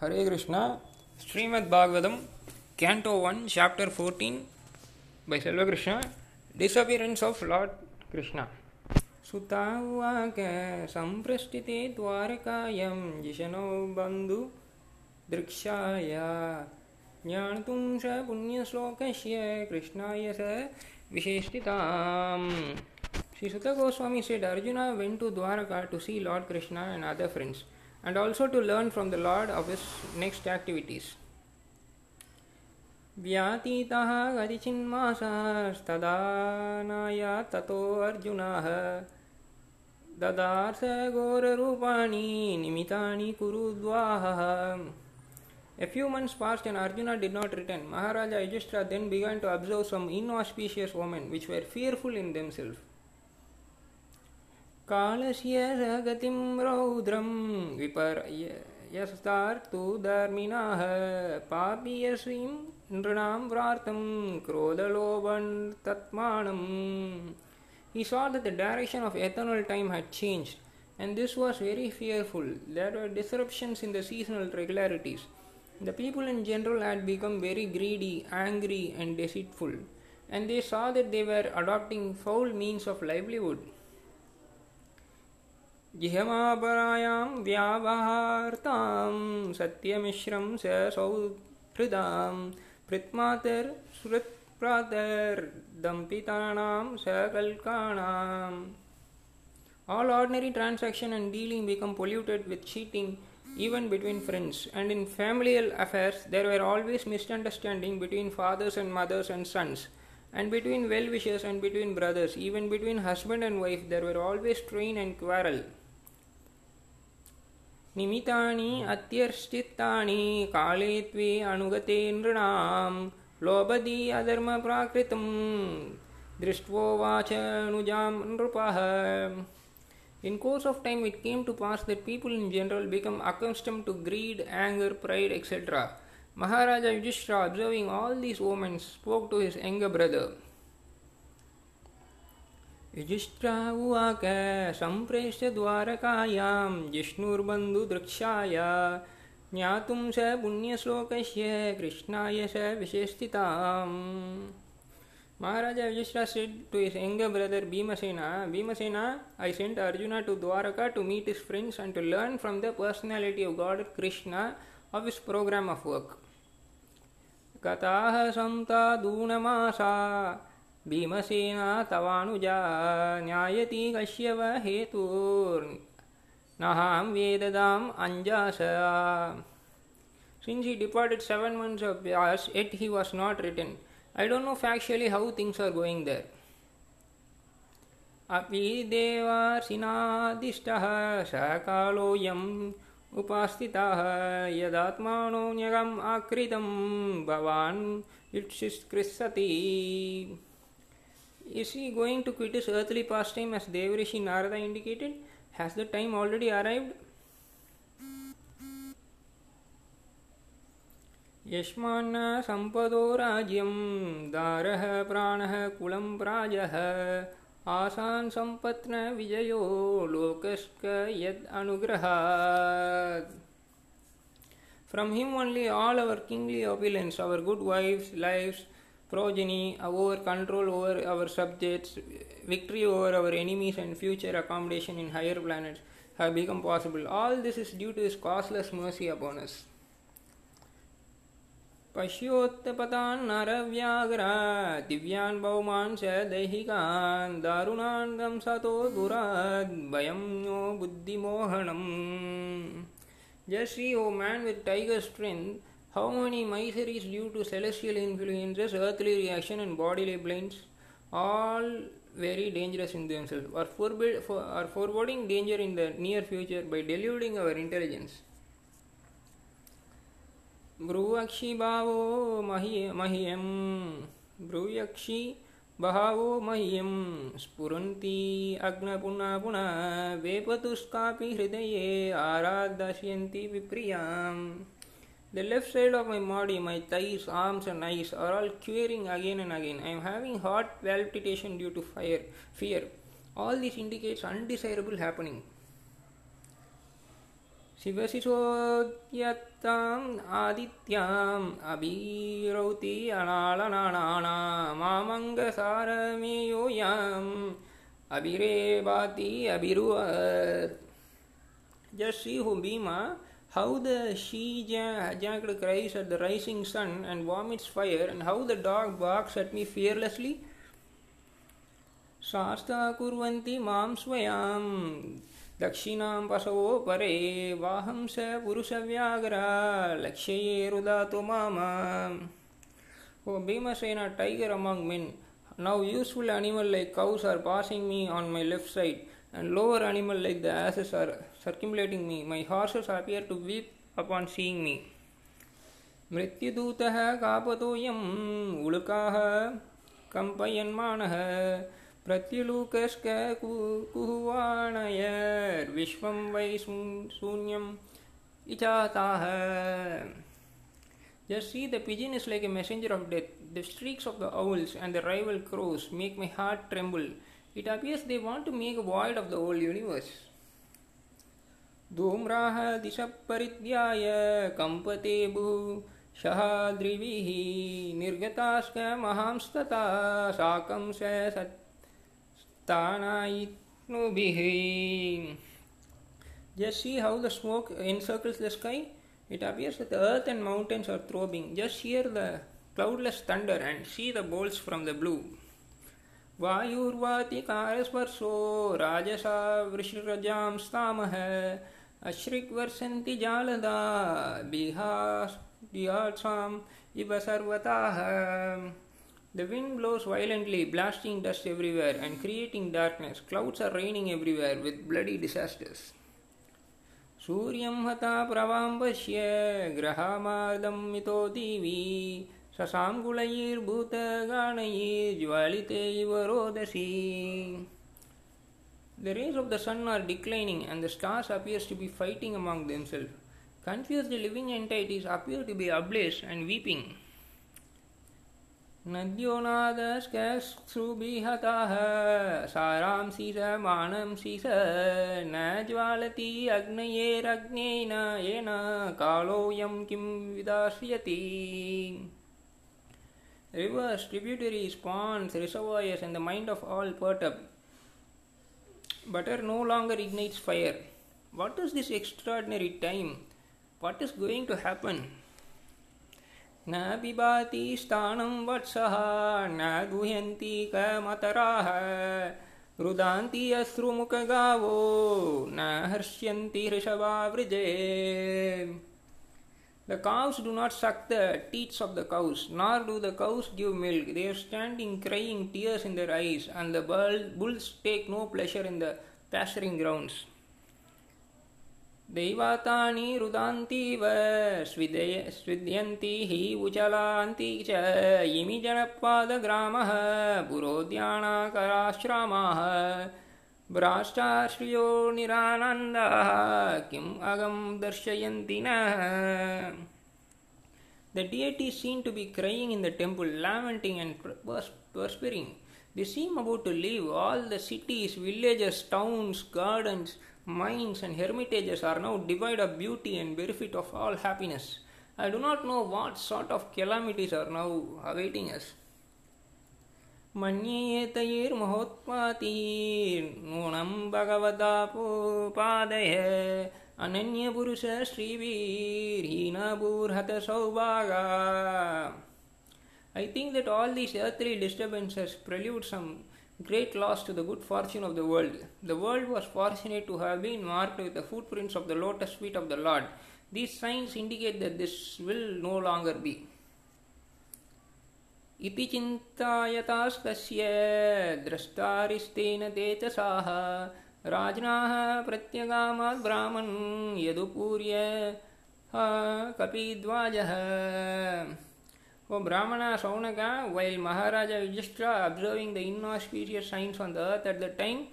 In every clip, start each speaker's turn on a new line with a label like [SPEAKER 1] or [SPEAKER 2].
[SPEAKER 1] Hare Krishna Srimad Bhagavatam canto one chapter fourteen by self Krishna disappearance of lord Krishna Suta हुआ के संप्रस्थिते द्वारकायम जिशनो बंधु दृक्षाया। ज्ञान तुम से पुण्य श्लोक कृष्णा से विशेषिता Shri Suta Goswami said Arjuna went to Dwarka to see lord Krishna and other friends and also to learn from the Lord of his next activities. व्यातीतः गतिचिन्मासस्तदा नाया ततो अर्जुनः ददार्थ घोररूपाणि निमितानि कुरुद्वाहः A few months passed and Arjuna did not return. Maharaja Yudhishthira then began to observe some inauspicious women which were fearful in themselves. कालस्य गतिं रौद्रं विपर्यस्तार्तु धर्मिणः पापीयश्रीं नृणां व्रार्तं क्रोधलोभन्तत्मानम् He saw that the direction of eternal time had changed, and this was very fearful. There were disruptions in the seasonal regularities. The people in general had become very greedy, angry, and deceitful, and they saw that they were adopting foul means of livelihood. जिहमापरायां व्यावहार्तां सत्यमिश्रं स सौहृदां पृत्मातर्सृत्प्रातर्दम्पितानां सकल्काणाम् All ordinary transaction and dealing become polluted with cheating even between friends, and in familial affairs there were always misunderstanding between fathers and mothers and sons, and between well wishers and between brothers, even between husband and wife there were always strain and quarrel. निमितानि अत्यर्ष्टितानि काले त्वे अनुगते नृणां लोभदी अधर्मप्राकृतं दृष्ट्वोवाच अनुजां नृपः In course of time, it came to pass that people in general become accustomed to greed, anger, pride, etc. Maharaja Yudhishthira, observing all these omens, spoke to his younger brother. युजिष्ठ्रवाक संप्रेष्य द्वारकायां जिष्णुर्बन्धुदृक्षाया ज्ञातुं स पुण्यश्लोकस्य कृष्णाय स विशेषिताम्। Maharaja Yudhishthira said to his young brother Bhimasena Bhimasena I sent Arjun to Dwarka to meet his friends and to learn from the personality of God Krishna of his program of work कथा संता दूणमासा Bhim Sena तवानुजा न्यायति Kashyap हेतुर्नहां वेददाम् अञ्जास Since he departed seven months of Vyas, yet he was not written. I don't know factually how things are going there. अपि देवार्षिनादिष्टः स कालोऽयम् उपास्थितः यदात्मानो न्यगम् आकृतं भवान् युत्सिस्कृसति Is he going to quit his earthly pastime as Devrishi Narada indicated? Has the time already arrived? यस्मान्न सम्पदो राज्यं दारः प्राणः कुलं प्राजः आसान् सम्पत्न विजयो लोकस्क यद् अनुग्रहात् From him only all our kingly opulence, our good wives, lives, progeny, our control over our subjects, victory over our enemies, and future accommodation in higher planets have become possible. All this is due to His causeless mercy upon us. पश्योत्तपतान् नरव्याघ्रा दिव्यान् भौमान् च दैहिकान् दारुणान् दंसतो दुराद् भयं नो बुद्धिमोहनम् Just see, O man with tiger strength, how many miseries due to celestial influences, earthly reaction, and bodily blinds, all very dangerous in themselves, are, forbid, for, are foreboding danger in the near future by deluding our intelligence. ब्रूवक्षि भावो मह्य मह्यं ब्रूयक्षि बहावो मह्यं स्फुरन्ति अग्न पुनः वेपतुष्कापि हृदये आराधस्यन्ति विप्रियाम् The left side of my body, my thighs, arms, and eyes are all quivering again and again. I am having heart palpitation due to fire, fear. All this indicates undesirable happening. शिवशिशोद्यत्ताम् आदित्याम् अभिरौति अनालनाना मामङ्गसारमेयोयाम् अभिरेवाति अभिरुवत् Just see who Bhima, how the she-jacked cries at the rising sun and vomits fire, and how the dog barks at me fearlessly. शास्ता कुर्वन्ति मां स्वयां दक्षिणां पशवो परे वाहं स पुरुषव्याघ्रा लक्ष्ये रुदातु माम O Bhimasena, tiger among men, now useful animal like cows are passing me on my left side, and lower animal like the asses are circumlating me. My horses appear to weep upon seeing me. मृत्युदूतः कापतोऽयम् उलुकाः कम्पयन्मानः प्रत्युलूकश्च कुहुवाणयर्विश्वं वै शून्यम् इचाताः Just see the pigeon is like a messenger of death. The shrieks of the owls and the rival crows make my heart tremble. It appears they want to make a void of the whole universe. धूम्राः दिशः परित्याय कम्पते भूषः द्रिभिः निर्गताश्च महांस्तता साकं स सत्तानायित्नुभिः Just see how the smoke encircles the sky. It appears that the earth and mountains are throbbing. Just hear the cloudless thunder and see the bolts from the blue. वायुर्वातिकारस्पर्शो राजसा वृषरजां स्तामः अश्रिक्वर्षन्ति जालदा बिहासाम् इव सर्वताः The wind blows violently, blasting dust everywhere and creating darkness. Clouds are raining everywhere with bloody disasters. सूर्यं हता प्रवां पश्य ग्रहामार्दं मितो दिवि शशाङ्कुलैर्भूतगानैर्ज्वालिते इव रोदसी The rays of the sun are declining and the stars appears to be fighting among themselves. Confused living entities appear to be ablaze and weeping. नद्यो नादस्कश्रुभिहताः सारांसि स मानंसि स न ज्वालति अग्नयेरग्नेन येन कालोऽयं किं विदास्यति Rivers, tributaries, ponds, reservoirs, and the mind of all perturbed. Butter no longer ignites fire. What is this extraordinary time? What is going to happen? न पिबाति स्थानं वत्सः न दुह्यन्ति कमतराः रुदान्ति अश्रुमुखगावो न हर्ष्यन्ति वृजे The cows do not suck the teats of the cows, nor do the cows give milk. They are standing crying tears in their eyes, and the bulls take no pleasure in the pasturing grounds. दैवातानि रुदान्तीव स्विदय स्विद्यन्ति हि उचलान्ति च इमि जनपादग्रामः पुरोद्यानाकराश्रामाः भ्राष्टाश्रियो निरानन्दाः किम् अगं दर्शयन्ति न The deities seem to be crying in the temple, lamenting and perspiring. They seem about to leave. All the cities, villages, towns, gardens, mines and hermitages are now devoid of beauty and benefit of all happiness. I do not know what sort of calamities are now awaiting us. मन्येतैर्महोत्पातीर्नूनं भगवदापोपादय अनन्यपुरुष श्रीवीर्हीनभूर्हत सौभागा I think that all these earthly disturbances prelude some great loss to the good fortune of the world. The world was fortunate to have been marked with the footprints of the lotus feet of the Lord. These signs indicate that this will no longer be. इति चिन्तायतास्तस्य द्रष्टारिस्तेन ते च साः राज्ञाः यदुपूर्य कपिद्वाजः O brahmana Saunaka well Maharaj Yudhishthira observing the inauspicious signs on the earth at the time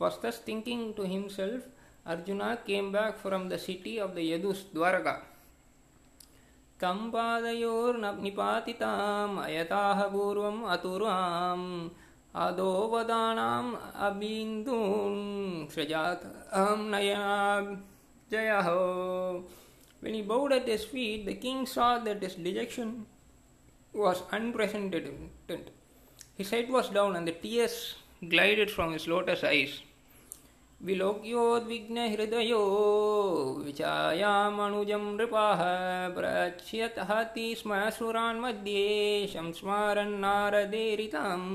[SPEAKER 1] was thus thinking to himself Arjun came back from the city of the Yadus Dwarka तं पादयोर्निपातिताम् अयताः पूर्वम् अतुराम् अधोवदानाम् अबिन्दून् सृजात् अहं Naina Jayaho. When he bowed at his feet, the king saw that his dejection was unprecedented. His head was down and the tears glided from his lotus eyes. विलोक्योद्विग्नहृदयो विचायामनुजं नृपाः प्रच्यतः स्म सुरान् मध्ये संस्मारन्नारदेरिताम्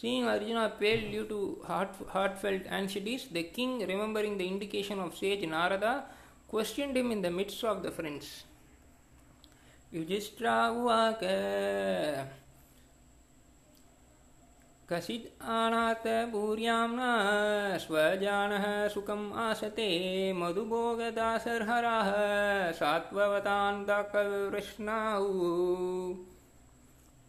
[SPEAKER 1] Seeing Arjuna pale due to heart, heartfelt anxieties, the king, remembering the indication of sage Narada, questioned him in the midst of the friends. Yudhishthira uvaka कसिद् आनात भूर्याम्ना स्वजानः सुखम् आसते मधुभोगदासर्हराः सात्ववतान्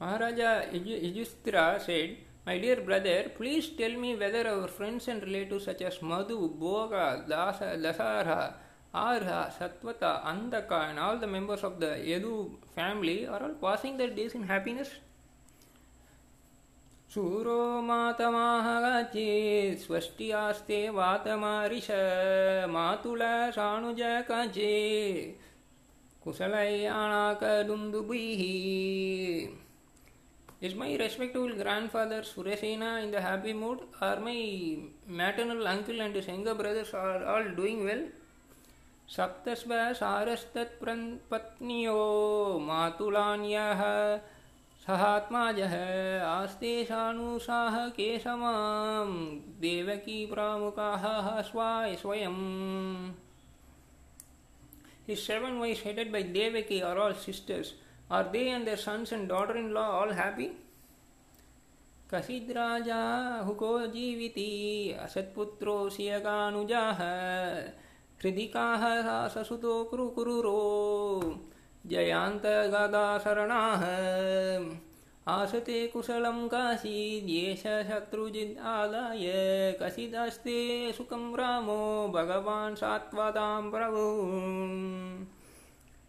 [SPEAKER 1] Maharaja Yudhishthira said, My dear brother, please tell me whether our friends and relatives such as Madhu, Bhoga, Dasa, Dasarha, Arha, Satvata, Andaka, and all the members of the Yadu family are all passing their days in happiness. शूरो मातमाहगाचे स्वष्टियास्ते वातमारिष मातुल साणुज Is my respectable grandfather Surasena in the happy mood? Are my maternal uncle and his younger brothers are all doing well? सप्तस्व सारस्तत्पत्न्यो मातुलान्यः सहात्माजः आस्तेषानुसाः केशमां Devaki प्रामुखाः स्वाय Swayam His seven wives headed by Devaki are all sisters. Are they and their sons and daughter-in-law all happy? कसिद्राजा हुको जीविति असत्पुत्रोऽसि यगानुजाः हृदिकाः ससुतो कुरुकुरुरो जयान्तगदाशरणाः आसते कुशलं काशीद्येष शत्रुजिद् आदाय कसिदस्ते सुखं रामो भगवान् सात्वतां प्रभु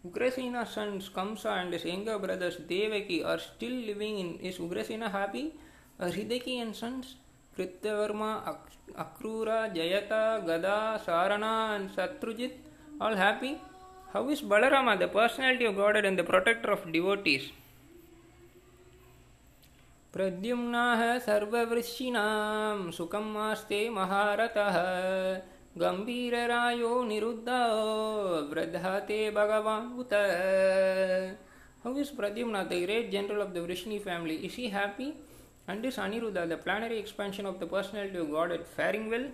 [SPEAKER 1] Ugrasena's sons Kamsa and his younger brothers Devaki are still living in. Is Ugrasena happy? Are Hideki and sons Krityavarma, Akrura, Jayata, Gada, Sarana, and Satrujit all happy? How is Balarama, the personality of Godhead and the protector of devotees? प्रद्युम्नाः सर्ववृश्चिनां सुखम् आस्ते महारथः गम्भीररायो निरुद्धो वृद्धा ते भगवान् उत How is Pradyumna, the great general of the Vrishni family, is he happy? And is Aniruddha, the planetary expansion of the personality of Godhead, faring well?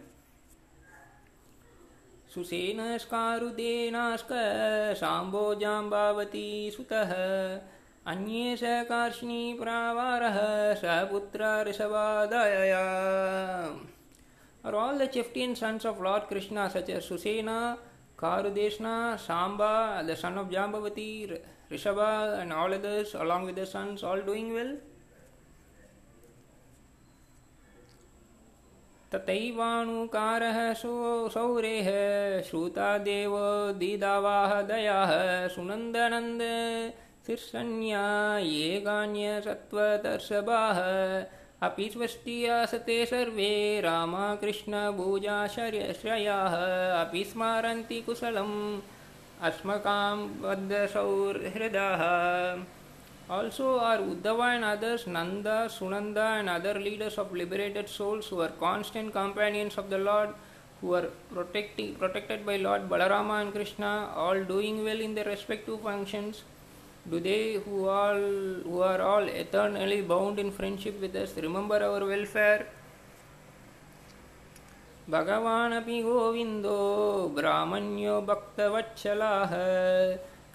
[SPEAKER 1] सुसेनस्कारुदेनाश्क शाम्बो जाम्बावती सुतः अन्ये स कार्ष्णी और all the fifteen sons of lord Krishna such as Sushena Charudeshna Samba the son of Jambavati Rishabha and all others along with sons all doing well? तथैवाणुकारः सौ सौरेः श्रुतादेव दिदावाः दयाः सुनन्दनन्द शीर्षण्या ये गान्यसत्त्वदर्शभाः अपि स्वस्तियासते सर्वे रामकृष्णभुजाश्रयाः अपि स्मरन्ति कुशलम् अस्मकां बद्धसौहृदाः Also are Uddhava and others, Nanda, Sunanda and other leaders of liberated souls who are constant companions of the Lord, who are protecting, protected by Lord Balarama and Krishna, all doing well in their respective functions. Do they who all who are all eternally bound in friendship with us remember our welfare? भगवानपि Govindo ब्राह्मण्यो भक्तवत्सलाः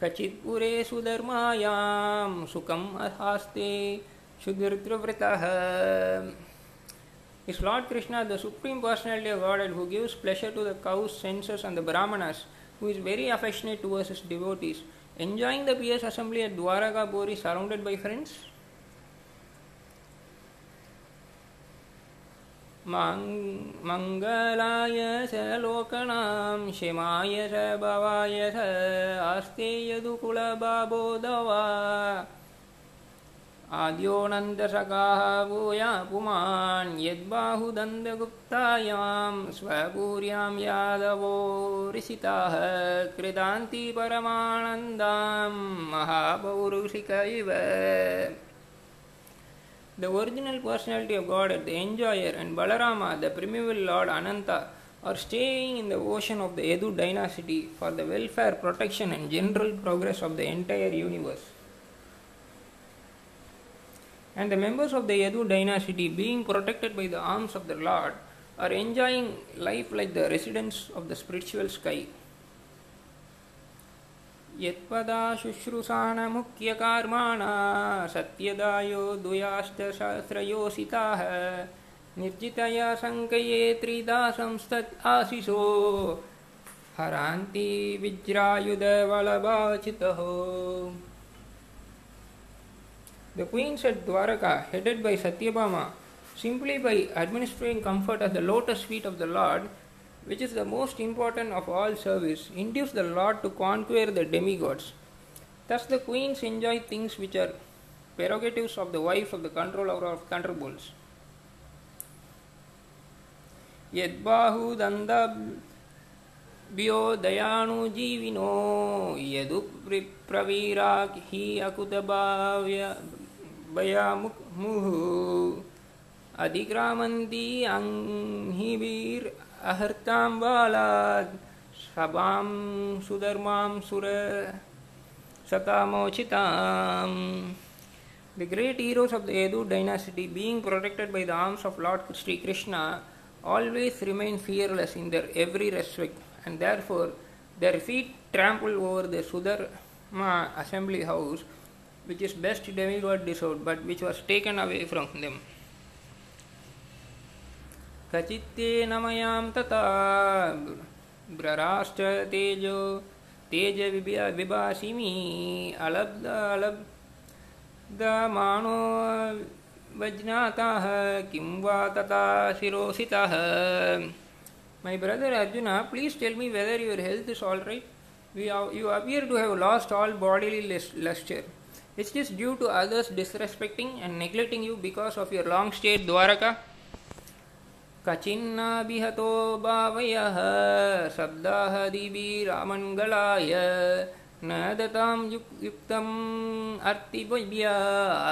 [SPEAKER 1] कचित्पुरे सुधर्मायां सुखम् आस्ते सुधीर्द्रवृतः Is Lord Krishna the Supreme Personality of Godhead who gives pleasure to the cows, censors, and the Brahmanas, who is very affectionate towards his devotees, enjoying the pious assembly at Dwaraka Bori surrounded by friends? मङ्गलाय स लोकणां क्षमाय स भवाय स आस्ते यदुकुलबाबोधवा आद्योऽनन्दसखाः भूया पुमान् यद्बाहुदन्दगुप्तायां स्वपूर्यां यादवो ऋषिताः कृतान्ति परमानन्दां महापौरुषिक इव The original personality of God the enjoyer and Balarama, the primeval Lord Ananta, are staying in the ocean of the Edu dynasty for the welfare, protection, and general progress of the entire universe. And the members of the Edu dynasty, being protected by the arms of the Lord, are enjoying life like the residents of the spiritual sky. यत्पदा शुश्रूषाणमुख्यकार्माणा सत्यदायो द्वयाष्टसहस्रयोषिताः निर्जितया शङ्कये त्रिदा संस्तत् आशिषो हरान्ति विज्रायुधवलभाचितः The queens at Dwaraka, headed by Satyabhama, simply by administering comfort at the lotus feet of the Lord, which is the most important of all service, induce the Lord to conquer the demigods. Thus, the queens enjoy things which are prerogatives of the wife of the controller of thunderbolts. यद्बाहुदन्दाभ्यो दयाणुजीविनो यदुप्रवीरा हि अकुतभाव्य भयामुः अधिक्रामन्ति अङ्हिभिर् अहर्तां बालात् सभां सुधर्मां सुर सतामोचिताम् The great heroes of the Edu dynasty, being protected by the arms of Lord Sri Krishna, always remain fearless in their every respect, and therefore their feet trample over the Sudharma assembly house, which is best demigod deserved, but which was taken away from them. सचिते न तथा ब्रराश्च तेजो तेज विभाषिमि अलब्ध अलब्धमाणो वज्ञातः, किं वा तथा शिरोसितः। My brother Arjun please tell me whether your health is all right we you appear to have lost all body lustre it's is due to others disrespecting and neglecting you because of your long stay Dwarka कचिन्नाभिहतो भावयः शब्दाः दिभिरामङ्गलाय न दतां युक्तम् अर्तिभ्या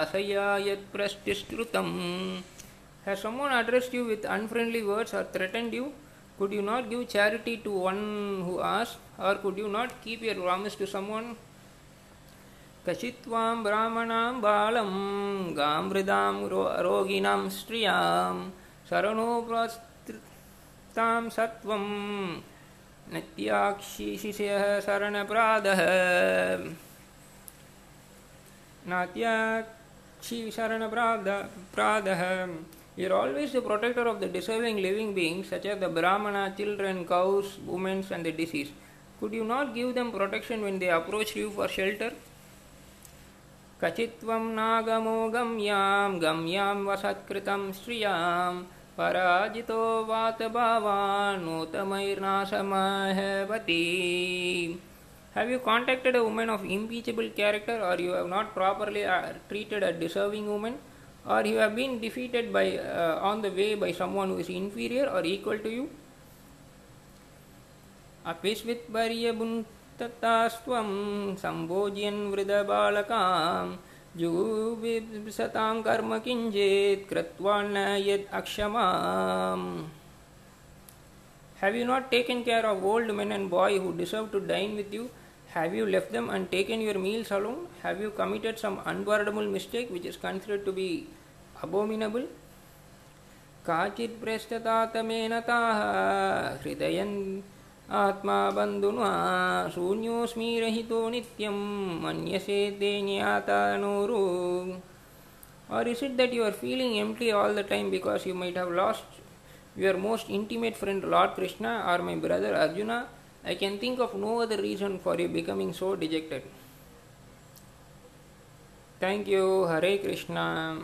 [SPEAKER 1] आशया यत्प्रष्टिश्रुतम् Has someone addressed you with unfriendly words or threatened you? Could you not give charity to one who asked? Or could you not keep your promise to someone? कचित्वां ब्राह्मणां बालं गामृदां रोगिणां स्त्रियाँ शरणोप्रस्तृतां सत्त्वं the protector of the deserving living beings such as the brahmana children cows women's and the disease could you not give them protection when they approach you for shelter कचित्वं नागमो गम्यां गम्यां वसत्कृतं श्रियाँ। पराजितो वातभावान्नोतमैर्नाशमहवती have you contacted a women of impeachable character or you have not properly treated a deserving women or you have been defeated by on the way by someone who is inferior or equal you अपिस्वित् पर्यबुन् सम्भोज्यन् वृदबालकां जुगुबिसतां कर्म किञ्चित् कृत्वा न यद् अक्षमाम् Have you not taken care of old men and boys who deserve to dine with you? Have you left them and taken your meals alone? Have you committed some unpardonable mistake which is considered to be abominable? काचित् प्रस्ततातमेनताः हृदयन् आत्मा बन्धुना शून्योऽस्मि रहितो नित्यं मन्यसे ते ज्ञातानोरु Or is it that you are feeling empty all the time because you might have lost your most intimate friend Lord Krishna or my brother Arjuna? I can think of no other reason for you becoming so dejected. Thank you, Hare Krishna.